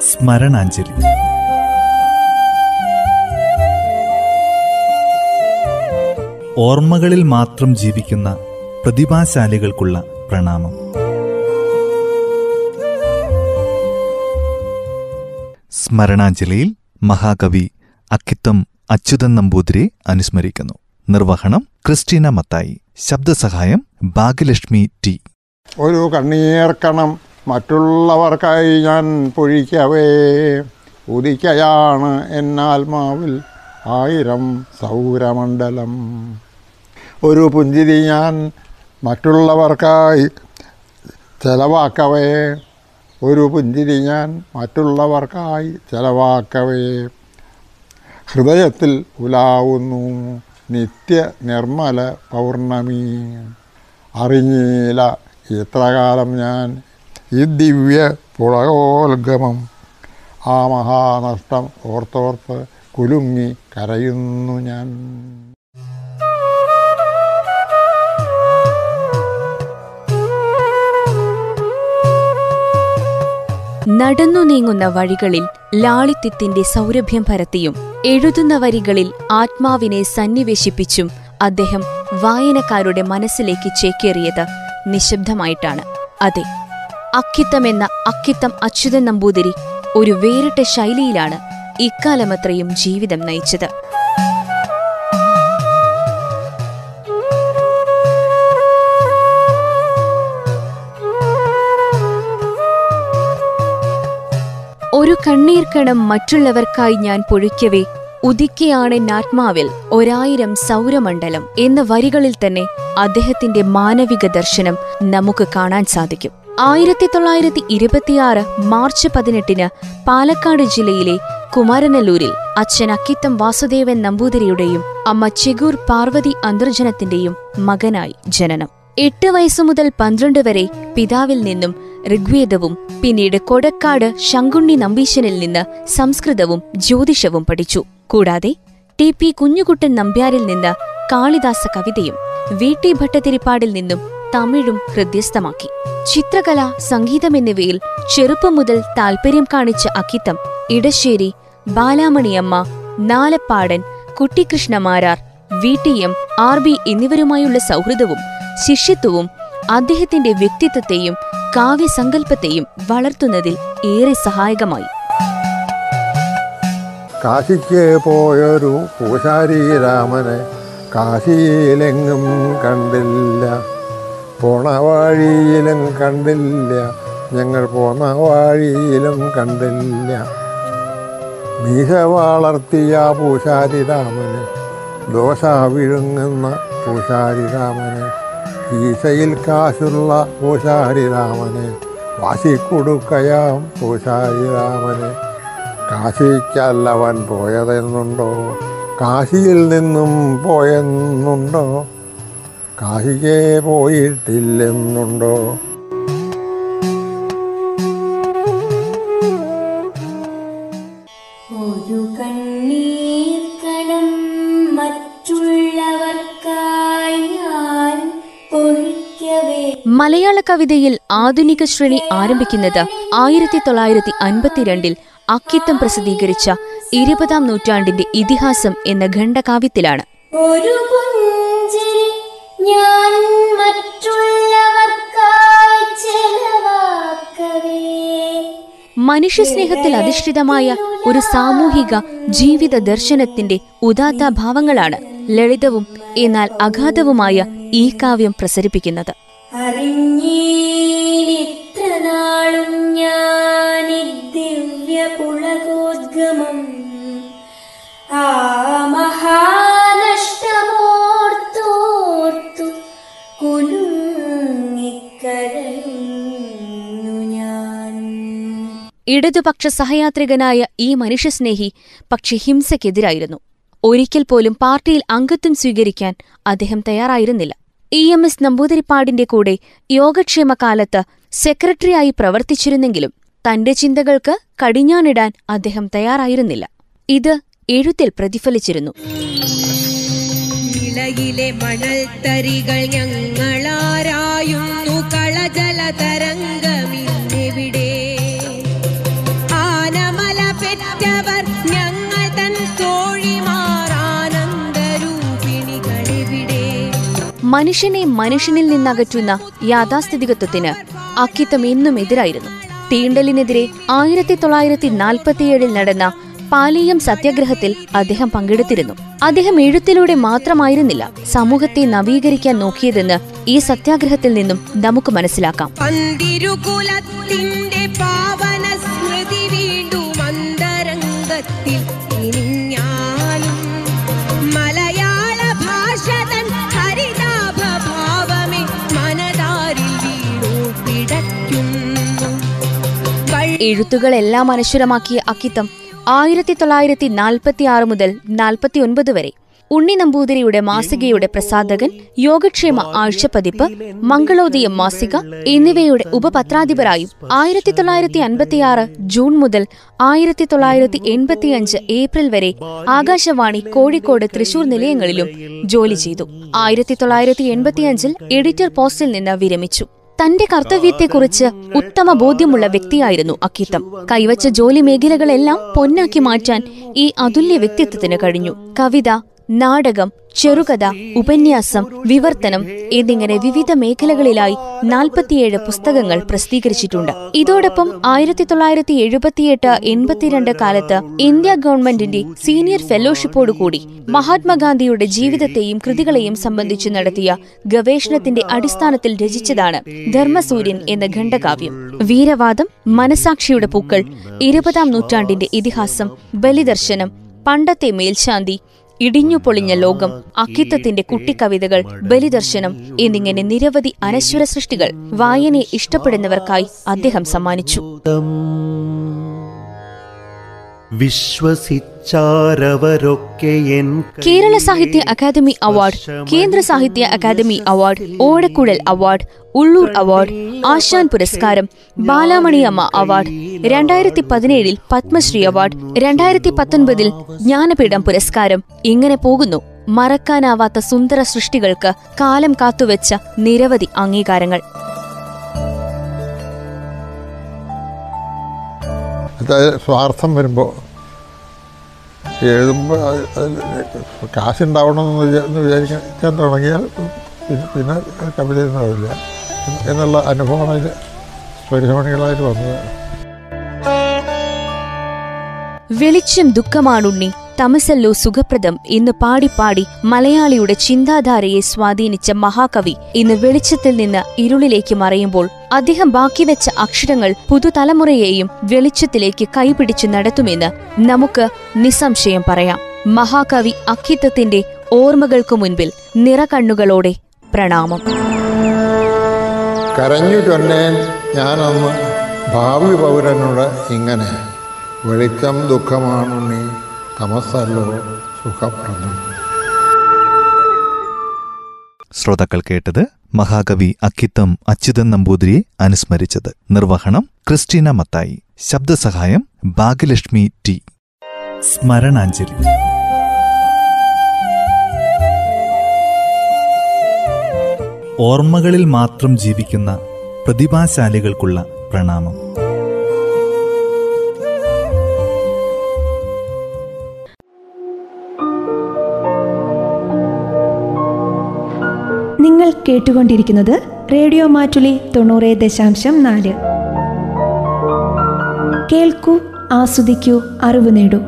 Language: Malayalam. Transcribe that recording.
സ്മരണാഞ്ജലി. ഓർമ്മകളിൽ മാത്രം ജീവിക്കുന്ന പ്രതിഭാശാലികൾക്കുള്ള പ്രണാമം. സ്മരണാഞ്ജലിയിൽ മഹാകവി അക്കിത്തം അച്യുതൻ നമ്പൂതിരെ അനുസ്മരിക്കുന്നു. നിർവഹണം ക്രിസ്റ്റീന മത്തായി. ശബ്ദസഹായം ഭാഗ്യലക്ഷ്മി ടി. ഒരു കണ്ണീർക്കണം മറ്റുള്ളവർക്കായി ഞാൻ പൊഴിക്കവേ ഉദിക്കയാണ് എന്നാത്മാവിൽ ആയിരം സൗരമണ്ഡലം. ഒരു പുഞ്ചിരി ഞാൻ മറ്റുള്ളവർക്കായി ചെലവാക്കവേ ഒരു പുഞ്ചിരി ഞാൻ മറ്റുള്ളവർക്കായി ചെലവാക്കവേ. ഹൃദയത്തിൽ ഉലാവുന്നു നിത്യ നിർമ്മല പൗർണമി. അറിഞ്ഞില്ല ഇത്രകാലം ഞാൻ ഈ ദിവ്യ പുളകോത്ഗമം ആ മഹാനഷ്ടം ഓർത്തോർത്ത് കുലുങ്ങി കരയുന്നു ഞാൻ. നടന്നു നീങ്ങുന്ന വഴികളിൽ ലാളിത്യത്തിന്റെ സൗരഭ്യം പരത്തിയും എഴുതുന്ന വരികളിൽ ആത്മാവിനെ സന്നിവേശിപ്പിച്ചും അദ്ദേഹം വായനക്കാരുടെ മനസ്സിലേക്ക് ചേക്കേറിയത് നിശബ്ദമായിട്ടാണ്. അതെ അക്കിത്തം എന്ന അക്കിത്തം അച്യുതൻ നമ്പൂതിരി ഒരു വേറിട്ട ശൈലിയിലാണ് ഇക്കാലമത്രയും ജീവിതം നയിച്ചത്. ഒരു കണ്ണീർക്കണം മറ്റുള്ളവർക്കായി ഞാൻ പൊഴിക്കവേ ഉദിക്കയാണെന്നാത്മാവിൽ ഒരായിരം സൗരമണ്ഡലം എന്ന വരികളിൽ തന്നെ അദ്ദേഹത്തിന്റെ മാനവിക ദർശനം നമുക്ക് കാണാൻ സാധിക്കും. ആയിരത്തി തൊള്ളായിരത്തി ഇരുപത്തിയാറ് മാർച്ച് പതിനെട്ടിന് പാലക്കാട് ജില്ലയിലെ കുമാരനല്ലൂരിൽ അച്ഛൻ അക്കിത്തം വാസുദേവൻ നമ്പൂതിരിയുടെയും അമ്മ ചെഗൂർ പാർവതി അന്തർജനത്തിന്റെയും മകനായി ജനനം. എട്ട് വയസ്സു മുതൽ പന്ത്രണ്ട് വരെ പിതാവിൽ നിന്നും ഋഗ്വേദവും പിന്നീട് കൊടക്കാട് ശങ്കുണ്ണി നമ്പീശനിൽ നിന്ന് സംസ്കൃതവും ജ്യോതിഷവും പഠിച്ചു. കൂടാതെ ടി പി കുഞ്ഞുകുട്ടൻ നമ്പ്യാരിൽ നിന്ന് കാളിദാസ കവിതയും വി ടി ഭട്ടതിരിപ്പാടിൽ നിന്നും തമിഴും ഹൃദ്യസ്ഥമാക്കി. ചിത്രകല സംഗീതം എന്നിവയിൽ ചെറുപ്പം മുതൽ താൽപര്യം കാണിച്ച Akkitham Edasseri Balamaniamma Nalappadan Kuttikrishna Marar V T M R B എന്നിവരുമായുള്ള സൗഹൃദവും ശിഷ്യത്വവും അദ്ദേഹത്തിന്റെ വ്യക്തിത്വത്തെയും കാവ്യസങ്കല്പത്തെയും വളർത്തുന്നതിൽ ഏറെ സഹായകമായി. കാശിക്ക് പോയൊരു പൂശാരി രാമനെ കാശിയിലെങ്ങും കണ്ടില്ല. പോണ വഴിയിലും കണ്ടില്ല. ഞങ്ങൾ പോന്ന വഴിയിലും കണ്ടില്ല. മീശ വളർത്തിയ പൂശാരി രാമന് ദോശ വിഴുങ്ങുന്ന പൂശാരി രാമന് ഈശയിൽ കാശുള്ള പൂശാരി രാമന് വാശി കൊടുക്കയാം പൂശാരി രാമന് കാശിക്കല്ലവൻ പോയതെന്നുണ്ടോ? കാശിയിൽ നിന്നും പോയെന്നുണ്ടോ? കാശിക്കേ പോയിട്ടില്ലെന്നുണ്ടോ? ഒരു കണ്ണീർ കണം മറ്റുള്ളവർക്കായി ഞാൻ മലയാള കവിതയിൽ ആധുനിക ശ്രേണി ആരംഭിക്കുന്നത് ആയിരത്തി തൊള്ളായിരത്തി അൻപത്തിരണ്ടിൽ അക്കിത്തം പ്രസിദ്ധീകരിച്ച ഇരുപതാം നൂറ്റാണ്ടിന്റെ ഇതിഹാസം എന്ന ഖണ്ഡകാവ്യത്തിലാണ്. ഒരു ഞാൻ മറ്റുള്ളവർക്കായി ചെലവാക്കവേ. മനുഷ്യസ്നേഹത്തിൽ അധിഷ്ഠിതമായ ഒരു സാമൂഹിക ജീവിത ദർശനത്തിന്റെ ഉദാത്ത ഭാവങ്ങളാണ് ലളിതവും എന്നാൽ അഗാധവുമായ ഈ കാവ്യം പ്രസരിപ്പിക്കുന്നത്. അറിഞ്ഞീരിത്രനാളും ഞാൻ ദിവ്യ പുളകോദ്ഗമം ഇടതുപക്ഷ സഹയാത്രികനായ ഈ മനുഷ്യസ്നേഹി പക്ഷെ ഹിംസയ്ക്കെതിരായിരുന്നു. ഒരിക്കൽ പോലും പാർട്ടിയിൽ അംഗത്വം സ്വീകരിക്കാൻ അദ്ദേഹം തയ്യാറായിരുന്നില്ല. ഇ എം എസ് നമ്പൂതിരിപ്പാടിന്റെ കൂടെ യോഗക്ഷേമ കാലത്ത് സെക്രട്ടറിയായി പ്രവർത്തിച്ചിരുന്നെങ്കിലും തന്റെ ചിന്തകൾക്ക് കടിഞ്ഞാണിടാൻ അദ്ദേഹം തയ്യാറായിരുന്നില്ല. ഇത് എഴുത്തിൽ പ്രതിഫലിച്ചിരുന്നു. മണൽ തരികൾ ഞങ്ങളാരായുന്നു. കളജല തരംഗമിന്നെവിടെ മനുഷ്യനെ മനുഷ്യനിൽ നിന്നകറ്റുന്ന യാഥാസ്ഥിതികത്വത്തിന് അക്കിത്തം എന്നും എതിരായിരുന്നു. തീണ്ടലിനെതിരെ ആയിരത്തി തൊള്ളായിരത്തി നാൽപ്പത്തിയേഴിൽ നടന്ന പാലീയം സത്യാഗ്രഹത്തിൽ അദ്ദേഹം പങ്കെടുത്തിരുന്നു. അദ്ദേഹം എഴുത്തിലൂടെ മാത്രമായിരുന്നില്ല സമൂഹത്തെ നവീകരിക്കാൻ നോക്കിയതെന്ന് ഈ സത്യാഗ്രഹത്തിൽ നിന്നും നമുക്ക് മനസ്സിലാക്കാം. എഴുത്തുകളെല്ലാം അനശ്വരമാക്കിയ അക്കിത്തം ആയിരത്തി തൊള്ളായിരത്തി നാൽപ്പത്തി ആറ് മുതൽ നാൽപ്പത്തി ഒൻപത് വരെ. ഉണ്ണി നമ്പൂതിരിയുടെ മാസികയുടെ പ്രസാധകൻ യോഗക്ഷേമ ആഴ്ചപ്പതിപ്പ് മംഗളോദയം മാസിക എന്നിവയുടെ ഉപപത്രാധിപരായും ആയിരത്തി തൊള്ളായിരത്തി അൻപത്തിയാറ് ജൂൺ മുതൽ ആയിരത്തി തൊള്ളായിരത്തി എൺപത്തിയഞ്ച് ഏപ്രിൽ വരെ ആകാശവാണി കോഴിക്കോട് തൃശൂർ നിലയങ്ങളിലും ജോലി ചെയ്തു. ആയിരത്തി തൊള്ളായിരത്തി എൺപത്തിയഞ്ചിൽ എഡിറ്റർ പോസ്റ്റിൽ നിന്ന് വിരമിച്ചു. തന്റെ കർത്തവ്യത്തെക്കുറിച്ച് ഉത്തമ ബോധ്യമുള്ള വ്യക്തിയായിരുന്നു അക്കിത്തം. കൈവച്ച ജോലി മേഖലകളെല്ലാം പൊന്നാക്കി മാറ്റാൻ ഈ അതുല്യ വ്യക്തിത്വത്തിന് കഴിഞ്ഞു. കവിത നാടകം ചെറുകഥ ഉപന്യാസം വിവർത്തനം എന്നിങ്ങനെ വിവിധ മേഖലകളിലായി നാൽപ്പത്തിയേഴ് പുസ്തകങ്ങൾ പ്രസിദ്ധീകരിച്ചിട്ടുണ്ട്. ഇതോടൊപ്പം ആയിരത്തി തൊള്ളായിരത്തി എഴുപത്തിയെട്ട് എൺപത്തിരണ്ട് കാലത്ത് ഇന്ത്യ ഗവൺമെന്റിന്റെ സീനിയർ ഫെലോഷിപ്പോടുകൂടി മഹാത്മാഗാന്ധിയുടെ ജീവിതത്തെയും കൃതികളെയും സംബന്ധിച്ച് നടത്തിയ ഗവേഷണത്തിന്റെ അടിസ്ഥാനത്തിൽ രചിച്ചതാണ് ധർമ്മസൂര്യൻ എന്ന ഖണ്ഡകാവ്യം. വീരവാദം മനസാക്ഷിയുടെ പൂക്കൾ ഇരുപതാം നൂറ്റാണ്ടിന്റെ ഇതിഹാസം ബലിദർശനം പണ്ടത്തെ മേൽശാന്തി ഇടിഞ്ഞു പൊളിഞ്ഞ ലോകം അക്കിത്തത്തിന്റെ കുട്ടിക്കവിതകൾ ബലിദർശനം എന്നിങ്ങനെ നിരവധി അനശ്വര സൃഷ്ടികൾ വായനയെ ഇഷ്ടപ്പെടുന്നവർക്കായി അദ്ദേഹം സമ്മാനിച്ചു. വിശ്വസിച്ചാരവരൊക്കെ കേരള സാഹിത്യ Akademi award Kendra Sahitya Akademi award Odakkuzhal award Ulloor award Asan പുരസ്കാരം ബാലാമണിയമ്മ അവാർഡ് രണ്ടായിരത്തി പതിനേഴിൽ പത്മശ്രീ അവാർഡ് രണ്ടായിരത്തി പത്തൊൻപതിൽ ജ്ഞാനപീഠം പുരസ്കാരം. ഇങ്ങനെ പോകുന്നു. മറക്കാനാവാത്ത സുന്ദര സൃഷ്ടികൾക്ക് കാലം കാത്തുവെച്ച നിരവധി അംഗീകാരങ്ങൾ. സ്വാർത്ഥം വരുമ്പോൾ എഴുതുമ്പോൾ കാശുണ്ടാവണമെന്ന് വിചാരിക്കാൻ തുടങ്ങിയാൽ പിന്നെ കവിതയൊന്നും ആവില്ല എന്നുള്ള അനുഭവമാണ് അതിൽ പരിശ്രമണികളായിട്ട് വന്നത്. വെളിച്ചം ദുഃഖമാണുണ്ണി തമസല്ലോ സുഖപ്രദം എന്ന് പാടി പാടി മലയാളിയുടെ ചിന്താധാരയെ സ്വാധീനിച്ച മഹാകവി ഇന്ന് വെളിച്ചത്തിൽ നിന്ന് ഇരുളിലേക്ക് മറയുമ്പോൾ അദ്ദേഹം ബാക്കിവെച്ച അക്ഷരങ്ങൾ പുതുതലമുറയെയും വെളിച്ചത്തിലേക്ക് കൈപിടിച്ചു നടത്തുമെന്ന് നമുക്ക് നിസ്സംശയം പറയാം. മഹാകവി അക്കിത്തത്തിന്റെ ഓർമ്മകൾക്കു മുൻപിൽ നിറകണ്ണുകളോടെ പ്രണാമം. കരഞ്ഞു ചൊന്നേൻ ഞാനന്ന് ഭാവി പൗരനോട് ഇങ്ങനെ വെളിച്ചം ദുഃഖമാണുണ്ണി തമസല്ലോ സുഖപ്രദം. ശ്രോതാക്കൾ കേട്ടത് മഹാകവി അക്കിത്തം അച്യുതൻ നമ്പൂതിരിയെ അനുസ്മരിച്ചത്. നിർവഹണം ക്രിസ്റ്റീന മത്തായി. ശബ്ദസഹായം ഭാഗ്യലക്ഷ്മി ടി. സ്മരണാഞ്ജലി. ഓർമ്മകളിൽ മാത്രം ജീവിക്കുന്ന പ്രതിഭാശാലികൾക്കുള്ള പ്രണാമം. കേട്ടുകൊണ്ടിരിക്കുന്നത് റേഡിയോ മാറ്റുലി തൊണ്ണൂറ് ദശാംശം നാല്. കേൾക്കൂ ആസ്വദിക്കൂ അറിവ് നേടൂ.